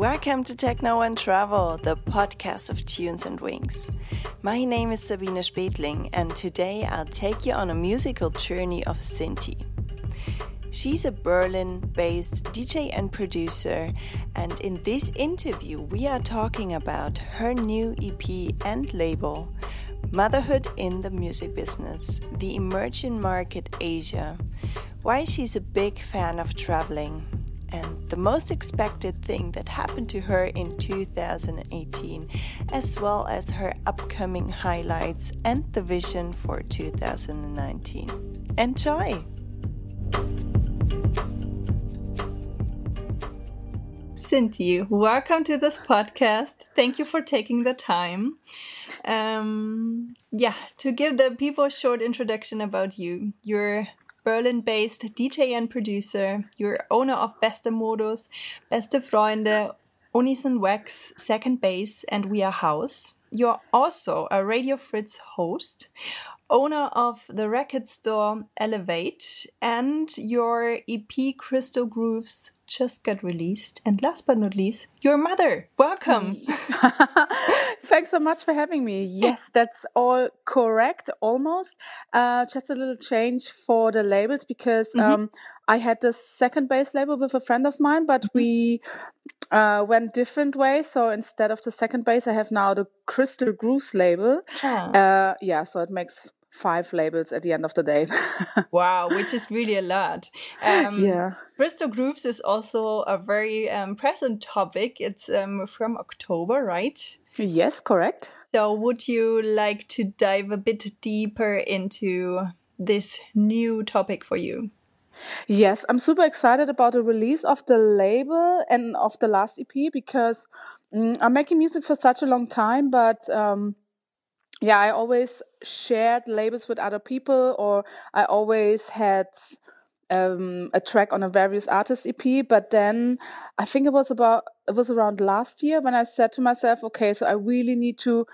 Welcome to Techno and Travel, the podcast of Tunes and Wings. My name is Sabine Spetling, and today I'll take you on a musical journey of Cinthie. She's a Berlin based DJ and producer, and in this interview, we are talking about her new EP and label, Motherhood in the Music Business, the emerging market Asia, why she's a big fan of traveling, and the most expected thing that happened to her in 2018, as well as her upcoming highlights and the vision for 2019. Enjoy! Cinthie, welcome to this podcast. Thank you for taking the time. Um, yeah, to give the people a short introduction about you. You're Berlin based DJ and producer. You're owner of Beste Modus, Beste Freunde, Unison Wax, Second Base, and We Are House. You're also a Radio Fritz host, owner of the record store Elevate, and your EP Crystal Grooves just got released. And last but not least, your mother. Welcome. Thanks so much for having me. Yes, that's all correct, almost. Uh, just a little change for the labels because mm -hmm. um, I had the second base label with a friend of mine, but mm -hmm. we uh, went different ways. So instead of the second base, I have now the Crystal Grooves label. Ah. Uh, yeah, so it makes five labels at the end of the day. wow, which is really a lot. Um, yeah. Crystal Grooves is also a very um, present topic. It's um, from October, right? Yes, correct. So, would you like to dive a bit deeper into this new topic for you? Yes, I'm super excited about the release of the label and of the last EP because um, I'm making music for such a long time, but um, yeah, I always shared labels with other people, or I always had um, a track on a various artist EP. But then I think it was about it was around last year when I said to myself, okay, so I really need to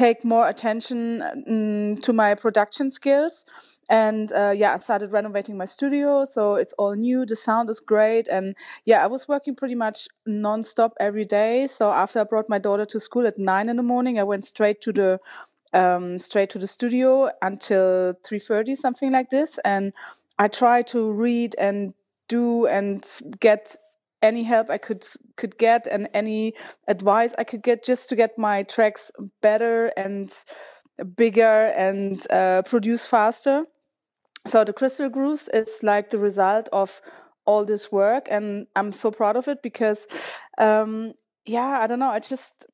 take more attention um, to my production skills. And uh, yeah i started renovating my studio so it's all new. The sound is great. And yeah i was working pretty much non-stop every day. So after i brought my daughter to school at nine in the morning i went straight to the um, straight to the studio until 3.30 something like this. And i try to read and do and get any help I could could get and any advice I could get just to get my tracks better and bigger and uh, produce faster. So the Crystal Grooves is like the result of all this work, and I'm so proud of it because, um, yeah, I don't know, I just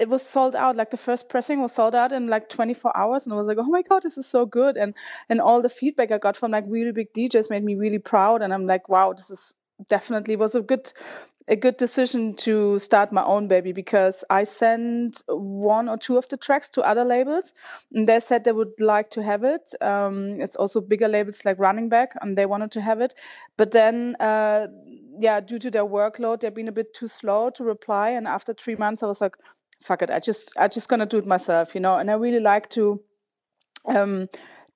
it was sold out like the first pressing was sold out in like 24 hours and i was like oh my god this is so good and and all the feedback i got from like really big djs made me really proud and i'm like wow this is definitely was a good a good decision to start my own baby because I sent one or two of the tracks to other labels and they said they would like to have it. Um, it's also bigger labels like Running Back and they wanted to have it. But then, uh, yeah, due to their workload, they've been a bit too slow to reply. And after three months, I was like, fuck it, I just, I just gonna do it myself, you know, and I really like to, um,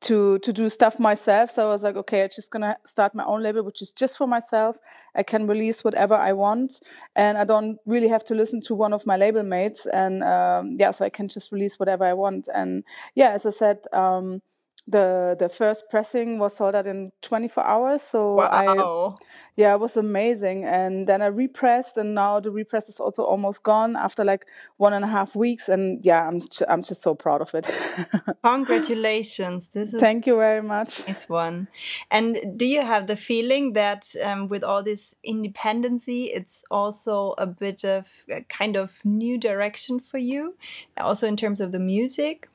to to do stuff myself. So I was like, okay, I'm just gonna start my own label, which is just for myself. I can release whatever I want, and I don't really have to listen to one of my label mates. And um, yeah, so I can just release whatever I want. And yeah, as I said. Um, the the first pressing was sold out in 24 hours so wow. I, yeah it was amazing. And then i repressed and now the repress is also almost gone after like one and a half weeks. And yeah i'm i'm just so proud of it. Congratulations. This is thank you very much. This one. And do you have the feeling that um, with all this independency it's also a bit of a kind of new direction for you also in terms of the music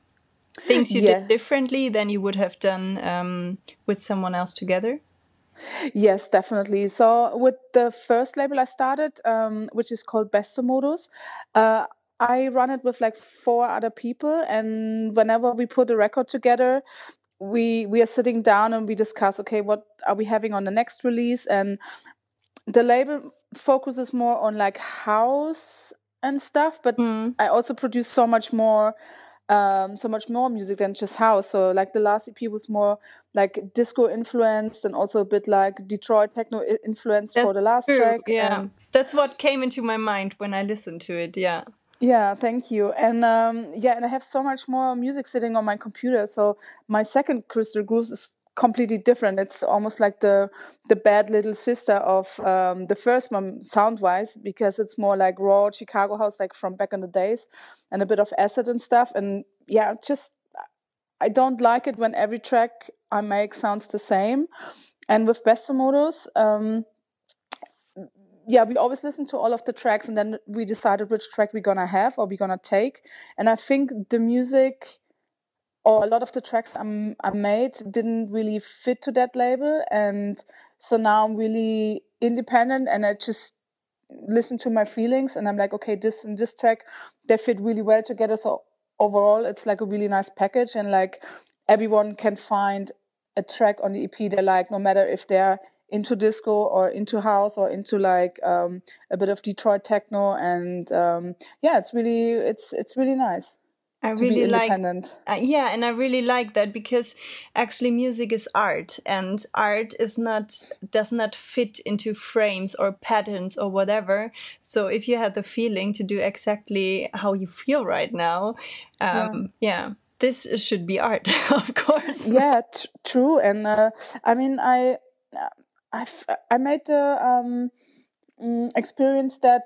things you yes. did differently than you would have done um, with someone else together? Yes, definitely. So with the first label I started, um, which is called Beste Modus, uh, I run it with like four other people, and whenever we put a record together, we we are sitting down and we discuss. Okay, what are we having on the next release? And the label focuses more on like house and stuff, but mm. I also produce so much more um, so much more music than just house. So like the last EP was more like disco influenced and also a bit like Detroit techno influenced That's for the last true. track. Yeah, and that's what came into my mind when I listened to it. Yeah. Yeah, thank you. And um, yeah, and I have so much more music sitting on my computer. So my second Crystal Grooves is completely different. It's almost like the the bad little sister of um, the first one sound wise because it's more like raw Chicago house like from back in the days, and a bit of acid and stuff. And yeah, just I don't like it when every track I make sounds the same. And with Beste Modus, um, yeah, we always listen to all of the tracks and then we decided which track we're gonna have or we're gonna take. And I think the music or a lot of the tracks I'm, I made didn't really fit to that label. And so now I'm really independent and I just listen to my feelings and I'm like, okay, this and this track, they fit really well together. So overall, it's like a really nice package and like everyone can find a track on the EP they like, no matter if they're into disco or into house or into like um, a bit of Detroit techno. And um, yeah, it's really, it's, it's really nice. I really like uh, yeah, and I really like that because actually music is art, and art is not does not fit into frames or patterns or whatever. So if you had the feeling to do exactly how you feel right now, um, yeah. yeah. this should be art, of course. Yeah, true. And uh, I mean, I I I made the um, mm, experience that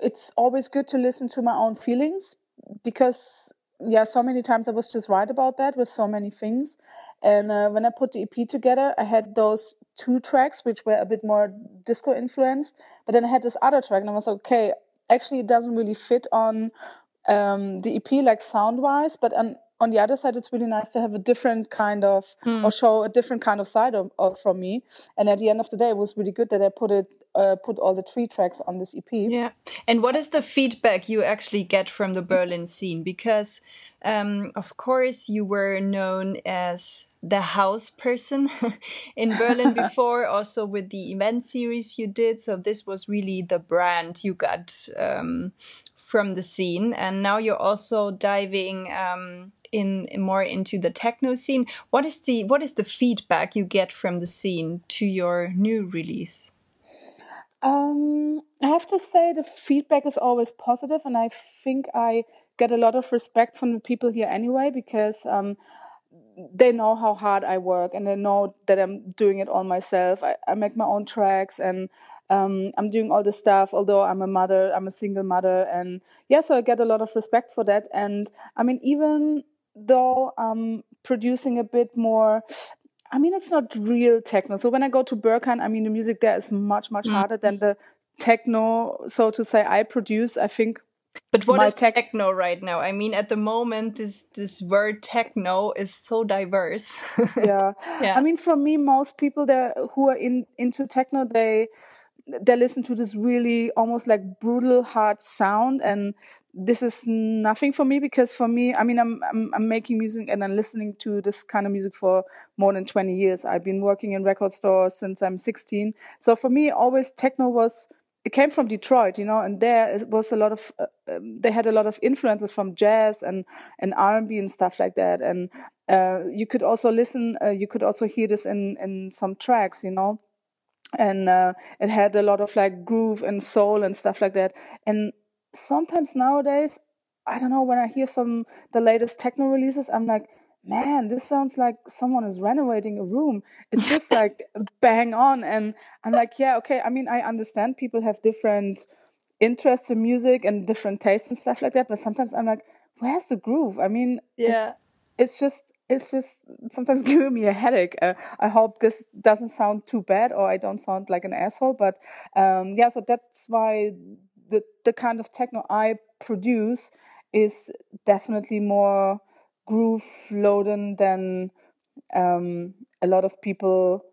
it's always good to listen to my own feelings because yeah, so many times I was just right about that with so many things. And uh, when I put the EP together, I had those two tracks which were a bit more disco influenced, but then I had this other track, and I was like, okay, actually, it doesn't really fit on um, the EP like sound wise, but on on the other side, it's really nice to have a different kind of mm. or show a different kind of side of, of, from me. And at the end of the day, it was really good that I put it uh, put all the three tracks on this EP. Yeah. And what is the feedback you actually get from the Berlin scene? Because um, of course, you were known as the house person in Berlin before, also with the event series you did. So this was really the brand you got um, from the scene, and now you're also diving um, in, more into the techno scene. What is the what is the feedback you get from the scene to your new release? Um, I have to say the feedback is always positive, and I think I get a lot of respect from the people here anyway because um, they know how hard I work and they know that I'm doing it all myself. I, I make my own tracks and um, I'm doing all the stuff. Although I'm a mother, I'm a single mother, and yeah, so I get a lot of respect for that. And I mean, even though I'm producing a bit more I mean, it's not real techno. So when I go to Berghain, I mean, the music there is much, much mm. harder than the techno, so to say, I produce. I think. But what is tech techno right now? I mean, at the moment, this this word techno is so diverse. yeah. yeah. I mean, for me, most people that who are in into techno, they they listen to this really almost like brutal hard sound and this is nothing for me because for me i mean I'm, I'm i'm making music and i'm listening to this kind of music for more than 20 years. I've been working in record stores since i'm 16 so for me always techno was it came from detroit you know and there it was a lot of uh, um, they had a lot of influences from jazz and and r&b and stuff like that. And uh, you could also listen uh, you could also hear this in in some tracks you know and uh, it had a lot of like groove and soul and stuff like that. And sometimes nowadays, I don't know when I hear some the latest techno releases, I'm like, man, this sounds like someone is renovating a room. It's just like bang on, and I'm like, yeah, okay. I mean, I understand people have different interests in music and different tastes and stuff like that, but sometimes I'm like, where's the groove? I mean, yeah, it's, it's just it's just sometimes giving me a headache. Uh, I hope this doesn't sound too bad or I don't sound like an asshole, but um, yeah, so that's why the the kind of techno I produce is definitely more groove loaded than um, a lot of people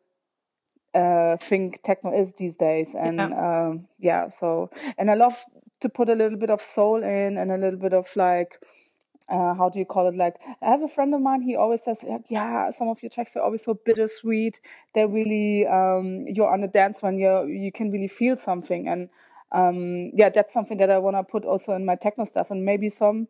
uh, think techno is these days. And yeah. Um, yeah, so and I love to put a little bit of soul in and a little bit of like uh, how do you call it? Like, I have a friend of mine. He always says, like, "Yeah, some of your tracks are always so bittersweet. They're really um, you're on the dance when you you can really feel something." And um, yeah, that's something that I want to put also in my techno stuff. And maybe some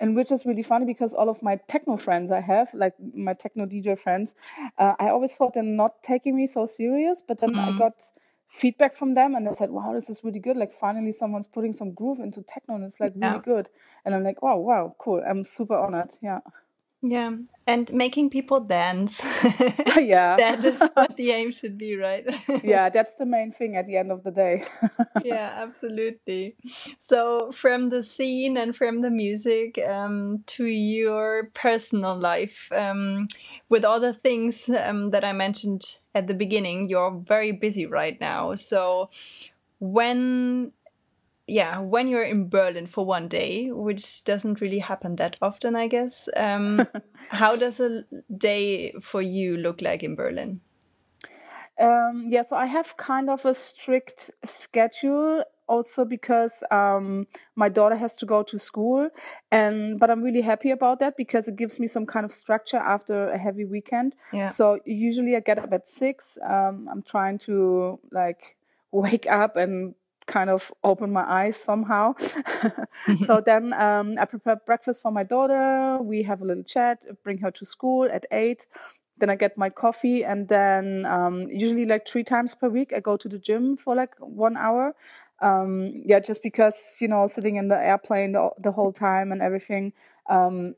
and which is really funny because all of my techno friends I have, like my techno DJ friends, uh, I always thought they're not taking me so serious, but then mm. I got feedback from them and they said, wow, this is really good. Like finally someone's putting some groove into techno and it's like yeah. really good. And I'm like, wow, wow, cool. I'm super honored. Yeah. Yeah, and making people dance. yeah. that is what the aim should be, right? yeah, that's the main thing at the end of the day. yeah, absolutely. So, from the scene and from the music um, to your personal life, um, with all the things um, that I mentioned at the beginning, you're very busy right now. So, when yeah, when you're in Berlin for one day, which doesn't really happen that often, I guess, um, how does a day for you look like in Berlin? Um, yeah, so I have kind of a strict schedule also because um, my daughter has to go to school and but i'm really happy about that because it gives me some kind of structure after a heavy weekend yeah. so usually i get up at six um, i'm trying to like wake up and kind of open my eyes somehow. so then um, I prepare breakfast for my daughter. We have a little chat, bring her to school at eight. Then I get my coffee, and then um, usually like three times per week, I go to the gym for like one hour. Um, yeah, just because you know, sitting in the airplane the, the whole time and everything, um,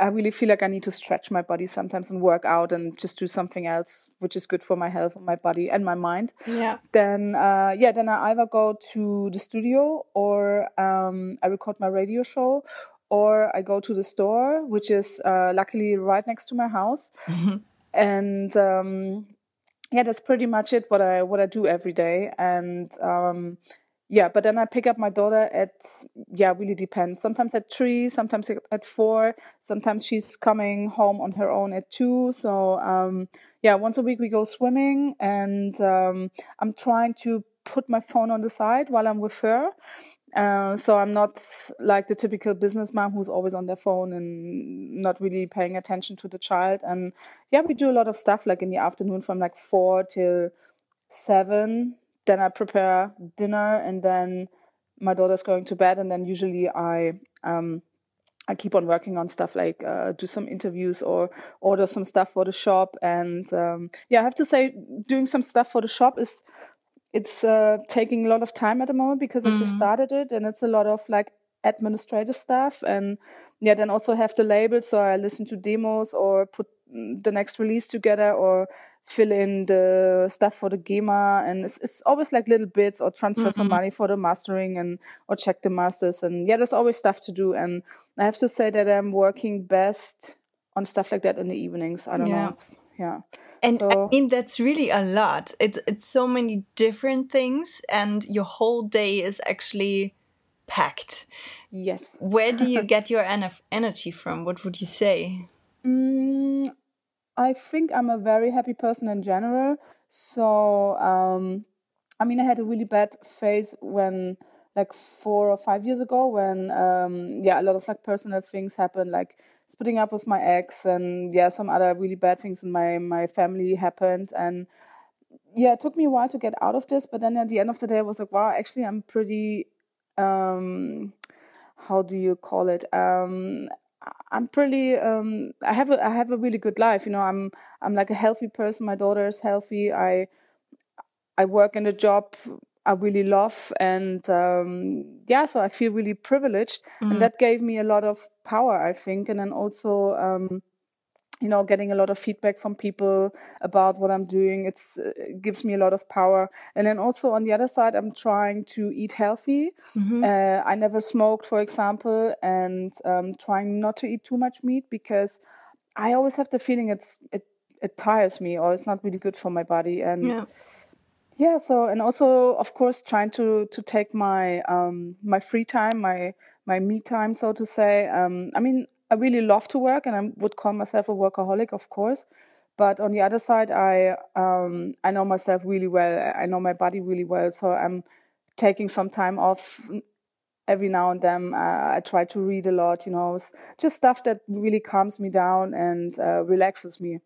I really feel like I need to stretch my body sometimes and work out and just do something else, which is good for my health and my body and my mind. Yeah. Then, uh, yeah, then I either go to the studio or um, I record my radio show or I go to the store, which is uh, luckily right next to my house. Mm-hmm. And um, yeah, that's pretty much it. What I what I do every day, and um, yeah, but then I pick up my daughter at yeah, really depends. Sometimes at three, sometimes at four. Sometimes she's coming home on her own at two. So um, yeah, once a week we go swimming, and um, I'm trying to put my phone on the side while I'm with her. Uh, so I'm not like the typical business mom who's always on their phone and not really paying attention to the child. And yeah, we do a lot of stuff like in the afternoon from like four till seven then I prepare dinner and then my daughter's going to bed and then usually I um I keep on working on stuff like uh, do some interviews or order some stuff for the shop and um, yeah I have to say doing some stuff for the shop is it's uh, taking a lot of time at the moment because mm. I just mm. started it and it's a lot of like administrative stuff and yeah then also have the label so I listen to demos or put mm, the next release together or fill in the stuff for the GEMA and it's, it's always like little bits or transfer mm-hmm. some money for the mastering and or check the masters and yeah there's always stuff to do and I have to say that I'm working best on stuff like that in the evenings. I don't yeah. know it's, yeah. And so, I mean that's really a lot. It's it's so many different things and your whole day is actually packed. Yes. Where do you get your energy from? What would you say? Mm, I think I'm a very happy person in general. So, um, I mean, I had a really bad phase when, like, four or five years ago, when, um, yeah, a lot of like personal things happened, like splitting up with my ex, and yeah, some other really bad things in my my family happened, and yeah, it took me a while to get out of this. But then at the end of the day, I was like, wow, actually, I'm pretty. Um, how do you call it? Um, I'm pretty um I have a I have a really good life. You know, I'm I'm like a healthy person. My daughter is healthy. I I work in a job I really love and um yeah, so I feel really privileged mm-hmm. and that gave me a lot of power, I think. And then also um you know getting a lot of feedback from people about what i'm doing. It's uh, it gives me a lot of power. And then also on the other side i'm trying to eat healthy. Mm-hmm. uh, i never smoked for example and um, trying not to eat too much meat because i always have the feeling it's it it tires me or it's not really good for my body. And yeah. yeah so and also of course trying to to take my um my free time my my me time so to say. Um i mean I really love to work, and I would call myself a workaholic, of course. But on the other side, I um, I know myself really well. I know my body really well, so I'm taking some time off every now and then. Uh, I try to read a lot, you know, just stuff that really calms me down and uh, relaxes me.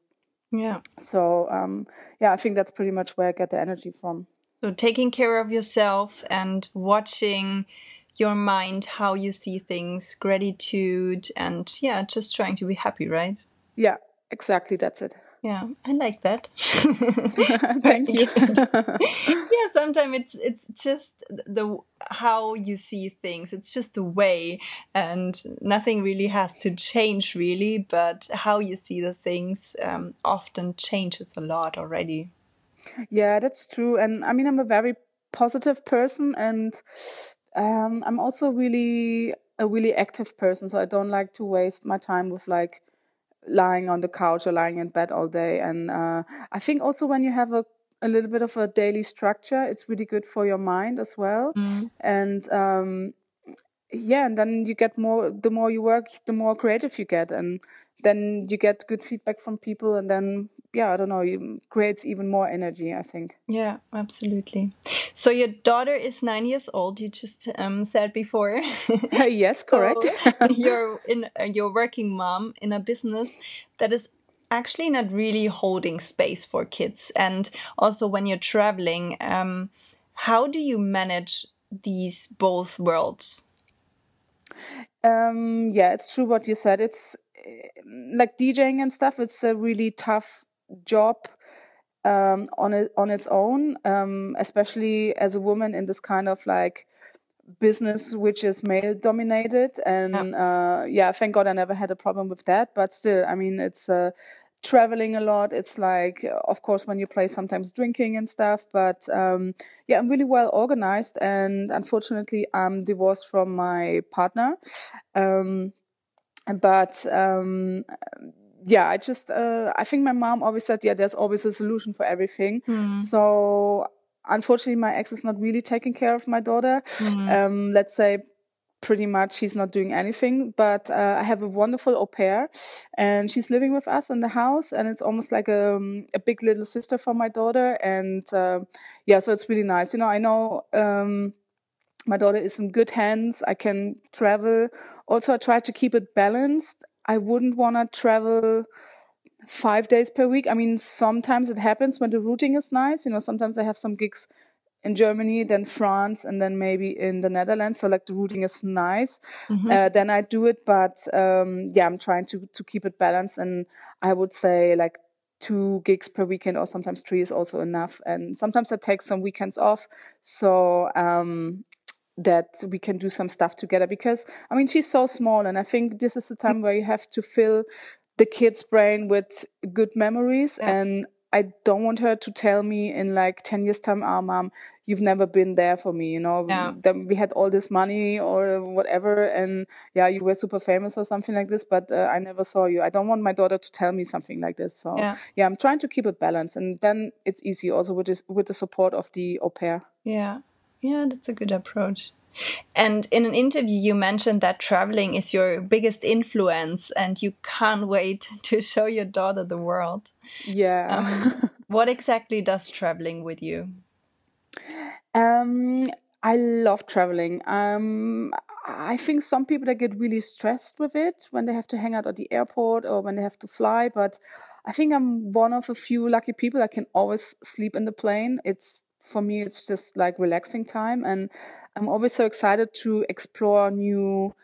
Yeah. So um, yeah, I think that's pretty much where I get the energy from. So taking care of yourself and watching your mind, how you see things, gratitude, and yeah, just trying to be happy, right? Yeah, exactly. That's it. Yeah, I like that. Thank you. yeah, sometimes it's it's just the how you see things. It's just the way, and nothing really has to change, really. But how you see the things um, often changes a lot already. Yeah, that's true. And I mean, I'm a very positive person, and um, I'm also really a really active person. So I don't like to waste my time with like lying on the couch or lying in bed all day. And uh, I think also when you have a a little bit of a daily structure, it's really good for your mind as well. Mm. And um, yeah, and then you get more. The more you work, the more creative you get, and then you get good feedback from people, and then yeah, I don't know, it creates even more energy, I think. Yeah, absolutely. So your daughter is nine years old. You just um, said before. yes, correct. so you're in uh, you're working mom in a business that is actually not really holding space for kids, and also when you're traveling, um, how do you manage these both worlds? Um, yeah, it's true what you said. It's eh, like DJing and stuff. It's a really tough job um, on it on its own, um, especially as a woman in this kind of like business which is male dominated. And yeah. Uh, yeah, thank God I never had a problem with that. But still, I mean, it's uh, traveling a lot. It's like, of course, when you play, sometimes drinking and stuff. But um, yeah, I'm really well organized. And unfortunately, I'm divorced from my partner. Um, but um, yeah, I just uh, I think my mom always said, yeah, there's always a solution for everything. Mm. So unfortunately, my ex is not really taking care of my daughter. Mm. Um, let's say pretty much he's not doing anything but uh, i have a wonderful au pair and she's living with us in the house and it's almost like a, um, a big little sister for my daughter and uh, yeah so it's really nice you know i know um, my daughter is in good hands i can travel also i try to keep it balanced I wouldn't want to travel five days per week. I mean, sometimes it happens when the routing is nice. You know, sometimes I have some gigs in Germany, then France, and then maybe in the Netherlands. So like the routing is nice. Mm-hmm. Uh, then I do it, but um, yeah, I'm trying to to keep it balanced. And I would say like two gigs per weekend or sometimes three is also enough. And sometimes I take some weekends off. So um, that we can do some stuff together because I mean she's so small and I think this is the time where you have to fill the kid's brain with good memories yeah. and I don't want her to tell me in like 10 years time oh mom you've never been there for me you know yeah. then we had all this money or whatever and yeah you were super famous or something like this but uh, I never saw you I don't want my daughter to tell me something like this so yeah. yeah I'm trying to keep it balanced and then it's easy also with this, with the support of the au pair yeah yeah, that's a good approach. And in an interview, you mentioned that traveling is your biggest influence and you can't wait to show your daughter the world. Yeah. Um, what exactly does traveling with you? Um, I love traveling. Um, I think some people that get really stressed with it when they have to hang out at the airport or when they have to fly, but I think I'm one of a few lucky people that can always sleep in the plane. It's for me, it's just like relaxing time. And I'm always so excited to explore new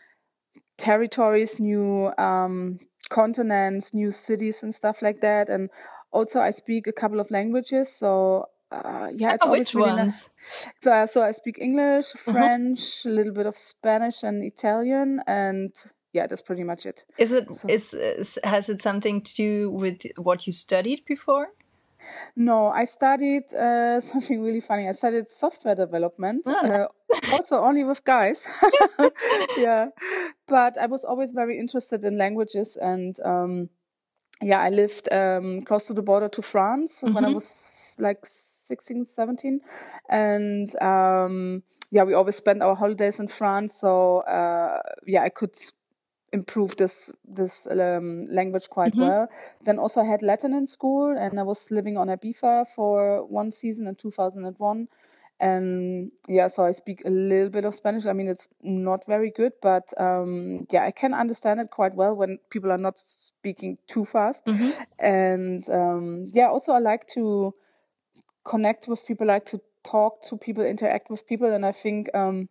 territories, new um, continents, new cities, and stuff like that. And also, I speak a couple of languages. So, uh, yeah, it's oh, always really ones? Nice. So, uh, so I speak English, uh-huh. French, a little bit of Spanish and Italian, and yeah, that's pretty much it. Is it so. is, is has it something to do with what you studied before? No, I studied uh, something really funny. I studied software development, oh. uh, also only with guys. yeah, but I was always very interested in languages, and um, yeah, I lived um, close to the border to France mm-hmm. when I mm-hmm. was like 16, 17. And um, yeah, we always spent our holidays in France. So uh, yeah, I could improve this this um, language quite mm-hmm. well. Then also I had Latin in school, and I was living on Ibiza for one season in 2001. And yeah, so I speak a little bit of Spanish. I mean, it's not very good, but um, yeah, I can understand it quite well when people are not speaking too fast. Mm-hmm. And um, yeah, also I like to connect with people, like to talk to people, interact with people, and I think um,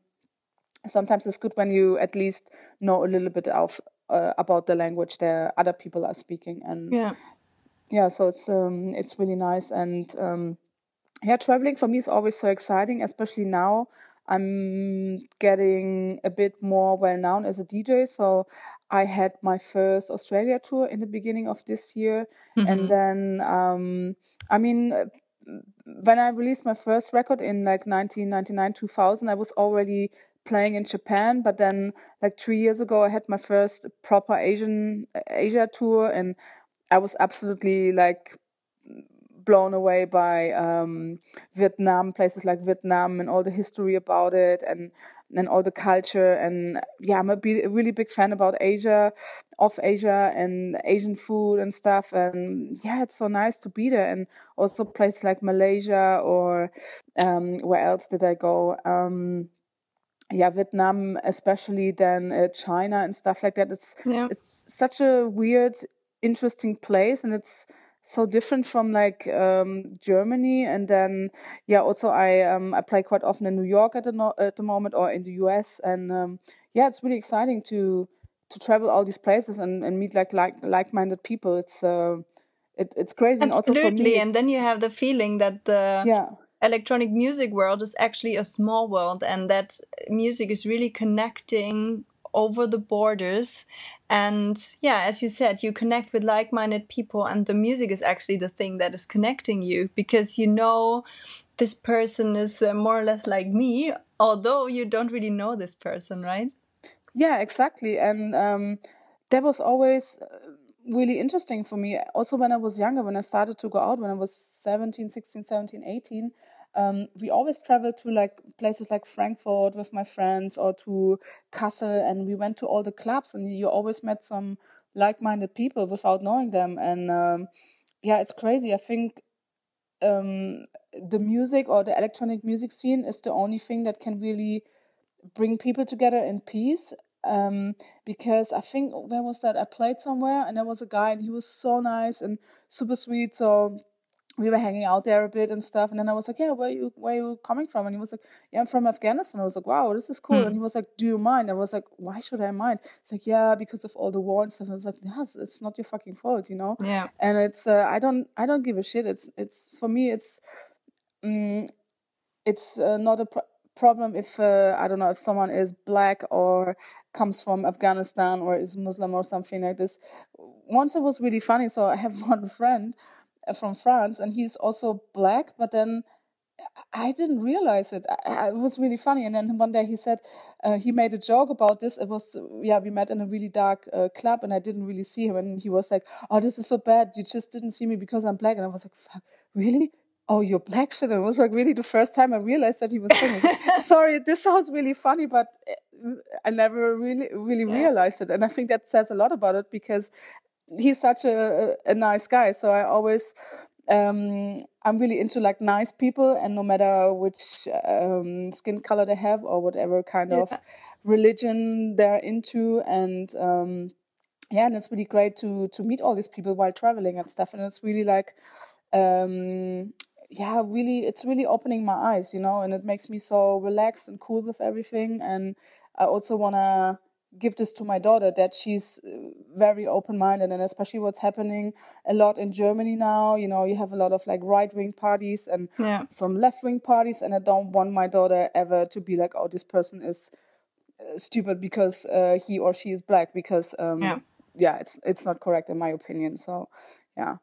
sometimes it's good when you at least know a little bit of uh, about the language that other people are speaking and yeah. Yeah so it's um it's really nice and um yeah traveling for me is always so exciting especially now. I'm getting a bit more well known as a dj so i had my first australia tour in the beginning of this year. Mm-hmm. and then um i mean when i released my first record in like 1999 2000 i was already playing in Japan, but then like three years ago, I had my first proper Asian Asia tour, and I was absolutely like blown away by um, Vietnam, places like Vietnam, and all the history about it, and and all the culture. And yeah, I'm a, be- a really big fan about Asia, of Asia, and Asian food and stuff. And yeah, it's so nice to be there. And also places like Malaysia or um, where else did I go? Um, yeah, Vietnam, especially then uh, China and stuff like that. It's yeah. it's such a weird, interesting place, and it's so different from like um, Germany. And then yeah, also I um, I play quite often in New York at the no- at the moment, or in the US, and um, yeah, it's really exciting to to travel all these places and, and meet like like like minded people. It's uh, it, it's crazy. Absolutely, and, also me, and then you have the feeling that the yeah electronic music world is actually a small world and that music is really connecting over the borders. And yeah as you said you connect with like-minded people and the music is actually the thing that is connecting you because you know this person is uh, more or less like me although you don't really know this person right? Yeah exactly. And um, that was always uh, really interesting for me. Also when i was younger when i started to go out when i was 17 16 17 18 um, we always traveled to like places like Frankfurt with my friends or to Kassel, and we went to all the clubs, and you always met some like-minded people without knowing them, and um, yeah, it's crazy. I think um, the music or the electronic music scene is the only thing that can really bring people together in peace. Um, because I think where was that? I played somewhere and there was a guy and he was so nice and super sweet. So we were hanging out there a bit and stuff. And then I was like, yeah, where you where you coming from? And he was like, yeah, I'm from Afghanistan. I was like, wow, this is cool. Mm. And he was like, do you mind? I was like, why should I mind? It's like, yeah, because of all the war and stuff. And I was like, yes, it's not your fucking fault, you know. Yeah. And it's uh, I don't I don't give a shit. It's it's for me it's um, it's uh, not a pro- problem if uh, I don't know if someone is black or comes from Afghanistan or is Muslim or something like this. Once it was really funny. So I have one friend from France, and he's also black. But then I didn't realize it. I, it was really funny. And then one day he said uh, he made a joke about this. It was yeah, we met in a really dark uh, club, and I didn't really see him. And he was like, "Oh, this is so bad. You just didn't see me because I'm black." And I was like, "Fuck, really?" Oh, you're black shit. And it was like really the first time I realized that he was singing. Sorry, this sounds really funny, but uh, I never really, really yeah. realized it. And I think that says a lot about it because he's such a, a nice guy. So I always um, I'm really into like nice people, and no matter which um, skin color they have or whatever kind yeah. of religion they're into, and um, yeah, and it's really great to to meet all these people while traveling and stuff, and it's really like. Um, yeah, really, it's really opening my eyes, you know, and it makes me so relaxed and cool with everything. And I also want to give this to my daughter that she's uh, very open minded and especially what's happening a lot in Germany now you know you have a lot of like right wing parties and yeah. some left wing parties and I don't want my daughter ever to be like oh this person is uh, stupid because uh, he or she is black because um, yeah. yeah it's it's not correct in my opinion so yeah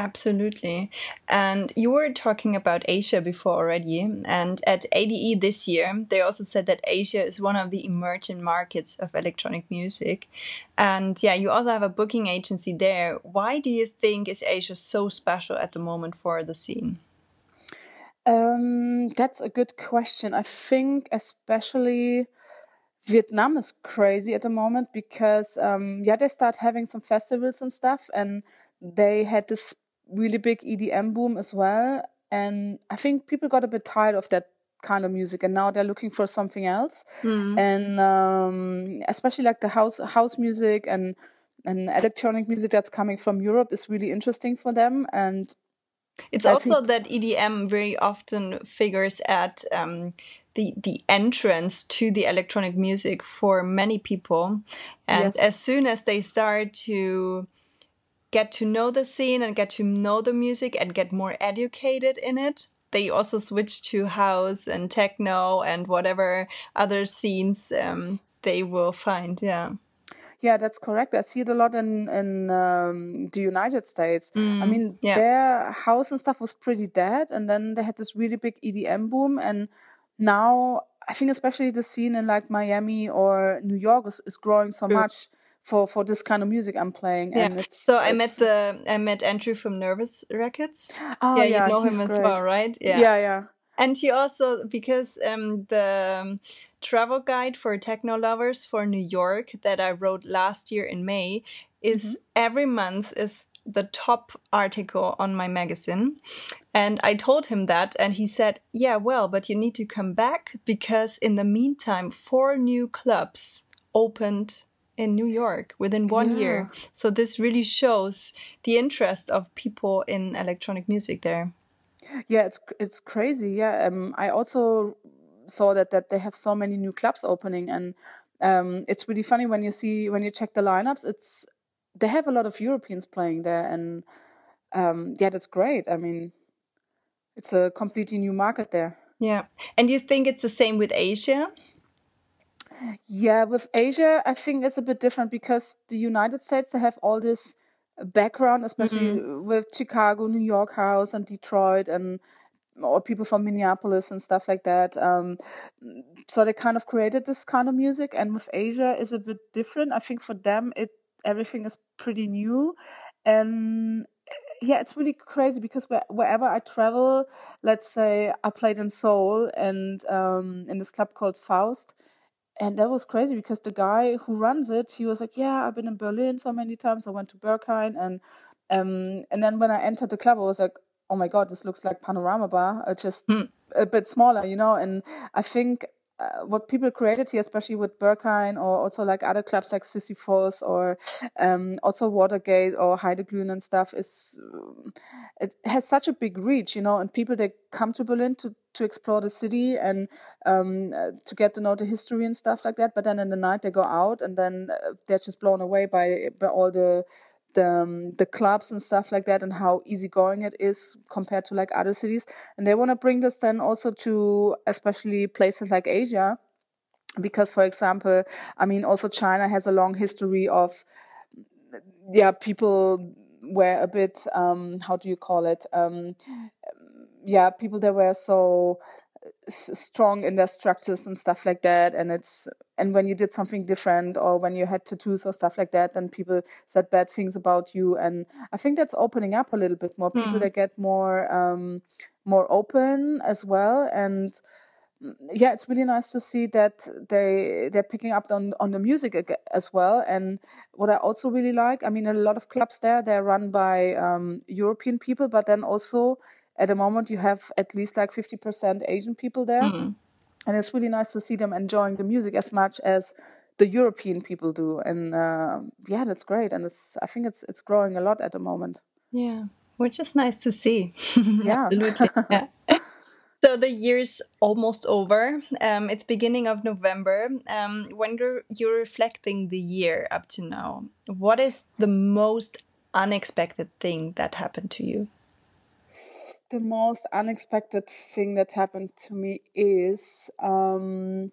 Absolutely. And you were talking about Asia before already. And at ADE this year, they also said that Asia is one of the emerging markets of electronic music. And yeah, you also have a booking agency there. Why do you think is Asia so special at the moment for the scene? Um, that's a good question. I think especially Vietnam is crazy at the moment because um, yeah, they start having some festivals and stuff, and they had this really big EDM boom as well. And I think people got a bit tired of that kind of music and now they're looking for something else. Mm. And um, especially like the house house music and and electronic music that's coming from Europe is really interesting for them. And it's I also that EDM very often figures at um, the the entrance to the electronic music for many people and yes. as soon as they start to get to know the scene and get to know the music and get more educated in it they also switch to house and techno and whatever other scenes um, they will find yeah yeah, that's correct. I see it a lot in in um, the United States. Mm, I mean, yeah. their house and stuff was pretty dead, and then they had this really big EDM boom, and now I think especially the scene in like Miami or New York is, is growing so much for for this kind of music I'm playing. Yeah. And so I met the I met Andrew from Nervous Records. Oh yeah, yeah you know him great. as well, right? Yeah, yeah, yeah. And he also because um, the um, travel guide for techno lovers for New York that I wrote last year in May is mm-hmm. every month is the top article on my magazine. And I told him that, and he said, Yeah, well, but you need to come back because in the meantime, four new clubs opened in New York within one yeah. year. So this really shows the interest of people in electronic music there. Yeah, it's it's crazy. Yeah, um, I also saw that that they have so many new clubs opening, and um, it's really funny when you see when you check the lineups. It's they have a lot of Europeans playing there, and um, yeah, that's great. I mean, it's a completely new market there. Yeah, and you think it's the same with Asia? Yeah, with Asia, I think it's a bit different because the United States they have all this background, especially mm-hmm. with Chicago, New York house, and Detroit, and or people from Minneapolis and stuff like that. Um, so they kind of created this kind of music, and with Asia is a bit different. I think for them, it everything is pretty new, and yeah, it's really crazy because where, wherever I travel, let's say I played in Seoul and um, in this club called Faust, and that was crazy because the guy who runs it, he was like, "Yeah, I've been in Berlin so many times. I went to Berghain, and um, and then when I entered the club, I was like, oh my god, this looks like Panorama Bar, uh, just hmm. a bit smaller, you know. And I think uh, what people created here, especially with Berghain or also like other clubs like Sisyphos or um, also Watergate or Heideglühen and stuff, is um, it has such a big reach, you know. And people they come to Berlin to to explore the city and um, uh, to get to know the history and stuff like that. But then in the night they go out and then uh, they're just blown away by by all the the um, the clubs and stuff like that and how easygoing it is compared to like other cities. And they want to bring this then also to especially places like asia because for example i mean also china has a long history of yeah people were a bit um how do you call it? Um yeah people that were so strong in their structures and stuff like that and it's and when you did something different or when you had tattoos or stuff like that then people said bad things about you and i think that's opening up a little bit more people mm. that get more um more open as well and mm, yeah it's really nice to see that they they're picking up on on the music as well and what i also really like i mean a lot of clubs there they're run by um, european people but then also at the moment you have at least like 50% Asian people there. Mm. And it's really nice to see them enjoying the music as much as the European people do. And uh, yeah, that's great. And it's I think it's it's growing a lot at the moment. Yeah, which is nice to see. Yeah. Absolutely. yeah. So the year's almost over. Um, it's beginning of November. Um, when you're, you're reflecting the year up to now, what is the most unexpected thing that happened to you? The most unexpected thing that happened to me is um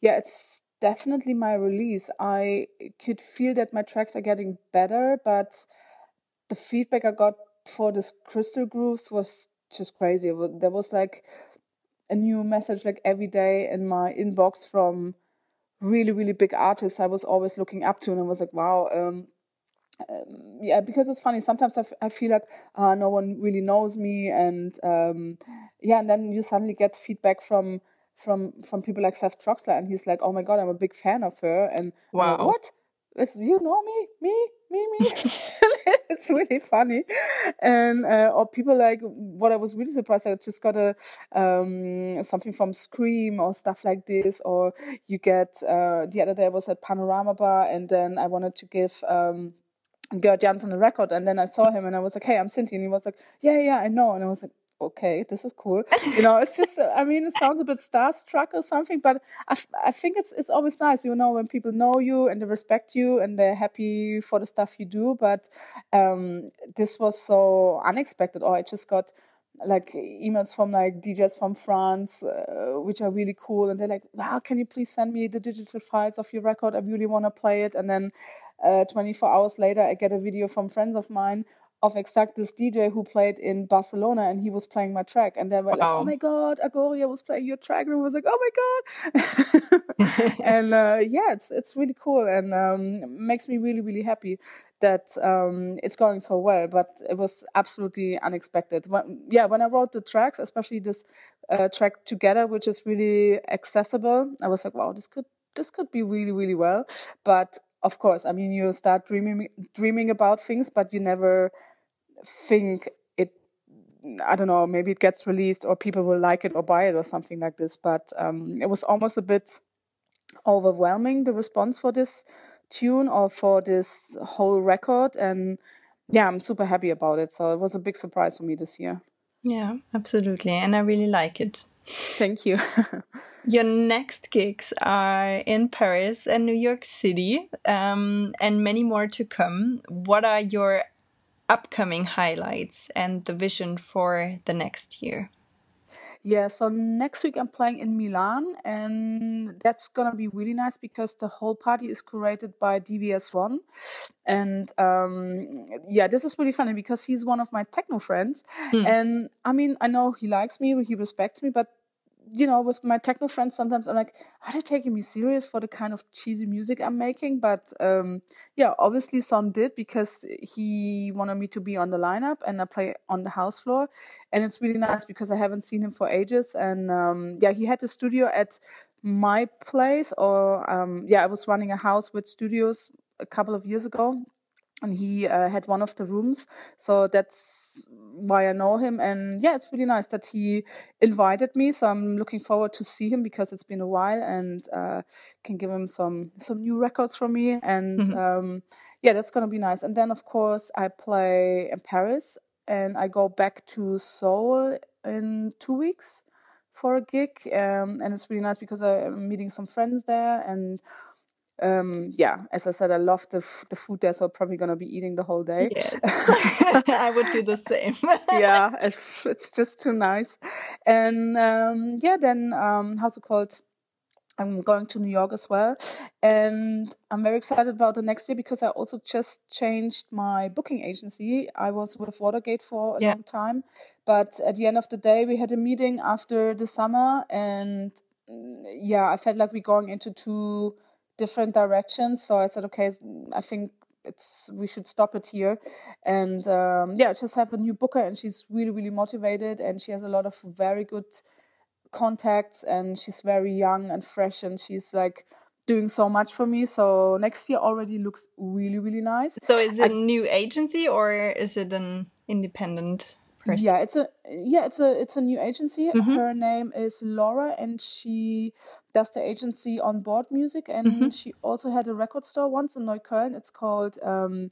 yeah it's definitely my release. I could feel that my tracks are getting better but the feedback i got for this crystal grooves was just crazy. There was like a new message like every day in my inbox from really really big artists i was always looking up to and i was like wow um, um, yeah, because it's funny. Sometimes I, I feel like uh, no one really knows me, and um, yeah, and then you suddenly get feedback from from from people like Seth Troxler, and he's like, "Oh my god, I'm a big fan of her," and wow, like, what? It's, you know me, me, me, me. it's really funny, and uh, or people like what I was really surprised. I just got a um, something from Skream or stuff like this, or you get uh, the other day I was at Panorama Bar, and then I wanted to give. Um, Gerd Janson a record and then I saw him and I was like, Hey, I'm Cinthie and he was like, Yeah, yeah, I know and I was like, okay, this is cool. You know, it's just, I mean, it sounds a bit starstruck or something, but I, I think it's it's always nice, you know, when people know you and they respect you and they're happy for the stuff you do. But um, this was so unexpected, or I just got like emails from like DJs from France, uh, which are really cool, and they're like, "Wow, can you please send me the digital files of your record? I really want to play it." And then uh, 24 hours later, I get a video from friends of mine of exact this DJ who played in Barcelona and he was playing my track. And they were wow. like, oh my God, Agoria was playing your track. And I was like, oh my God. and uh, yeah, it's, it's really cool and um, makes me really, really happy that um, it's going so well. But it was absolutely unexpected. When, yeah, when I wrote the tracks, especially this uh, track Together, which is really accessible, I was like, wow, this could this could be really, really well. But of course, I mean, you start dreaming dreaming about things, but you never think it i don't know maybe it gets released or people will like it or buy it or something like this. But um, it was almost a bit overwhelming the response for this tune or for this whole record. And yeah i'm super happy about it. So it was a big surprise for me this year. Yeah absolutely. And i really like it. Thank you Your next gigs are in Paris and New York City, um, and many more to come. What are your upcoming highlights and the vision for the next year? Yeah, so next week I'm playing in Milan, and that's gonna be really nice because the whole party is curated by DVS1. And um, yeah, this is really funny because he's one of my techno friends. Hmm. And I mean, I know he likes me, he respects me, but you know, with my techno friends, sometimes I'm like, are they taking me serious for the kind of cheesy music I'm making? But um, yeah, obviously some did because he wanted me to be on the lineup and I play on the house floor. And it's really nice because I haven't seen him for ages. And um, yeah, he had a studio at my place, or um, yeah, I was running a house with studios a couple of years ago and he uh, had one of the rooms. So that's why I know him. And yeah, it's really nice that he invited me. So I'm looking forward to see him because it's been a while and uh, can give him some some new records from me. And mm-hmm. um, yeah, that's gonna be nice. And then of course I play in Paris and I go back to Seoul in two weeks for a gig. Um, and it's really nice because I'm meeting some friends there and um, yeah, as I said, I love the f- the food there, so I'm probably gonna be eating the whole day. Yes, I would do the same. yeah, it's, it's just too nice. And um, yeah, then um, how's it called? I'm going to New York as well, and I'm very excited about the next year because I also just changed my booking agency. I was with Watergate for a yeah. long time, but at the end of the day, we had a meeting after the summer, and mm, yeah, I felt like we're going into two different directions. So I said, okay, I think it's we should stop it here. And um, yeah just have a new booker and she's really really motivated and she has a lot of very good contacts and she's very young and fresh and she's like doing so much for me. So next year already looks really really nice. So is it I, a new agency or is it an independent person. Yeah, it's a yeah, it's a it's a new agency. Mm-hmm. Her name is Laura, and she does the agency on board music, and mm-hmm. she also had a record store once in Neukölln. It's called um,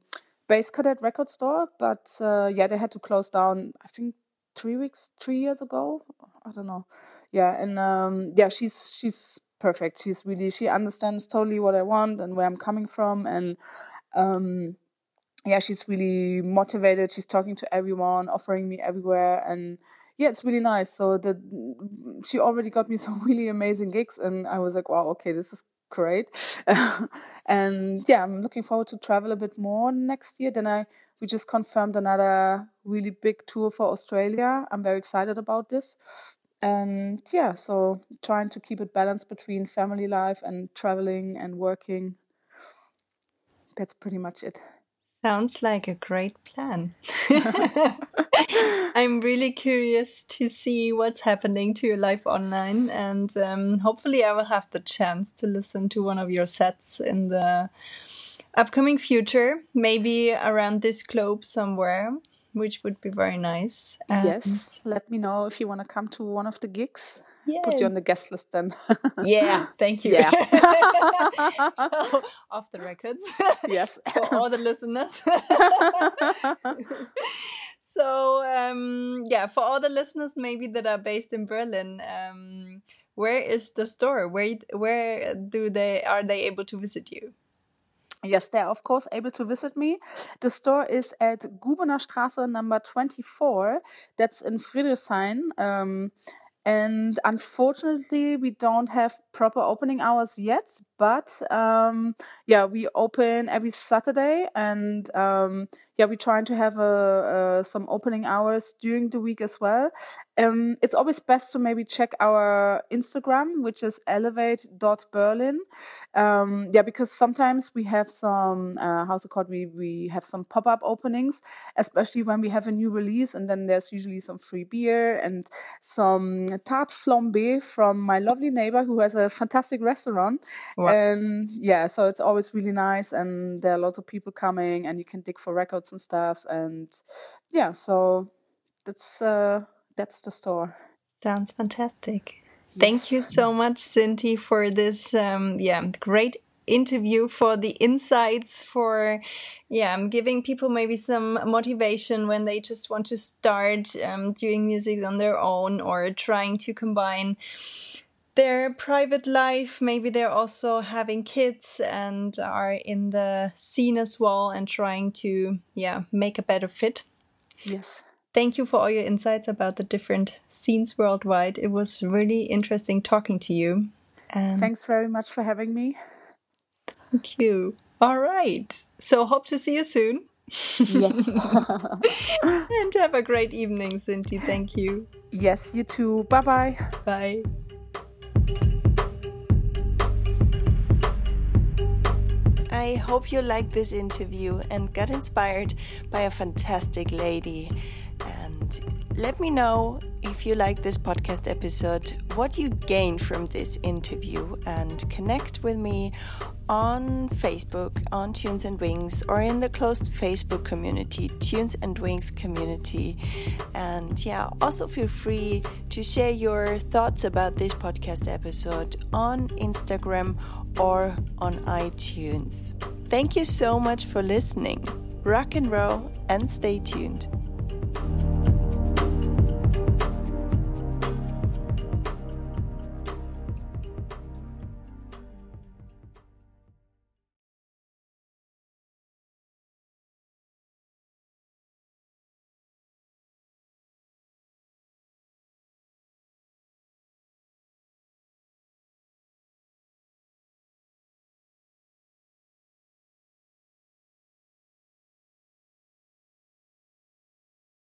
Bass Cadet Record Store, but uh, yeah, they had to close down. I think three weeks, three years ago. I don't know. Yeah, and um, yeah, she's she's perfect. She's really she understands totally what I want and where I'm coming from, and um, yeah, she's really motivated. She's talking to everyone, offering me everywhere, and yeah, it's really nice. So the she already got me some really amazing gigs, and I was like, wow, okay, this is great. and yeah, I'm looking forward to travel a bit more next year. Then I we just confirmed another really big tour for Australia. I'm very excited about this. And yeah, so trying to keep it balanced between family life and traveling and working. That's pretty much it. Sounds like a great plan. I'm really curious to see what's happening to your life online, and um, hopefully, I will have the chance to listen to one of your sets in the upcoming future, maybe around this globe somewhere, which would be very nice. And yes, let me know if you want to come to one of the gigs. Yay. put you on the guest list then. yeah, thank you. Yeah. so, off the records. Yes. For all the listeners. So um, yeah, for all the listeners maybe that are based in Berlin, um, where is the store? Where where do they are they able to visit you? Yes, they're of course able to visit me. The store is at Gubener Straße number 24. That's in Friedrichshain. Um, and unfortunately, we don't have proper opening hours yet. But um, yeah, we open every Saturday, and um, yeah, we're trying to have a, some opening hours during the week as well. Um, it's always best to maybe check our Instagram, which is elevate.berlin. Um, yeah, because sometimes we have some, uh, how's it called? We, we have some pop up openings, especially when we have a new release, and then there's usually some free beer and some tarte flambé from my lovely neighbor who has a fantastic restaurant. Wow. And yeah, so it's always really nice, and there are lots of people coming, and you can dig for records and stuff. And yeah, so that's uh, that's the store. Sounds fantastic. Yes. Thank you so much, Cinthie, for this um, yeah great interview for the insights for yeah i'm giving people maybe some motivation when they just want to start um, doing music on their own or trying to combine their private life. Maybe they're also having kids and are in the scene as well and trying to, yeah, make a better fit. Yes. Thank you for all your insights about the different scenes worldwide. It was really interesting talking to you. And Thanks very much for having me. Thank you. All right. So hope to see you soon. Yes. and have a great evening, Cinthie. Thank you. Yes, you too. Bye-bye. Bye. I hope you liked this interview and got inspired by a fantastic lady. And let me know if you like this podcast episode, what you gained from this interview, and connect with me on Facebook, on Tunes and Wings, or in the closed Facebook community, Tunes and Wings community. And yeah, also feel free to share your thoughts about this podcast episode on Instagram or on iTunes. Thank you so much for listening. Rock and roll and stay tuned.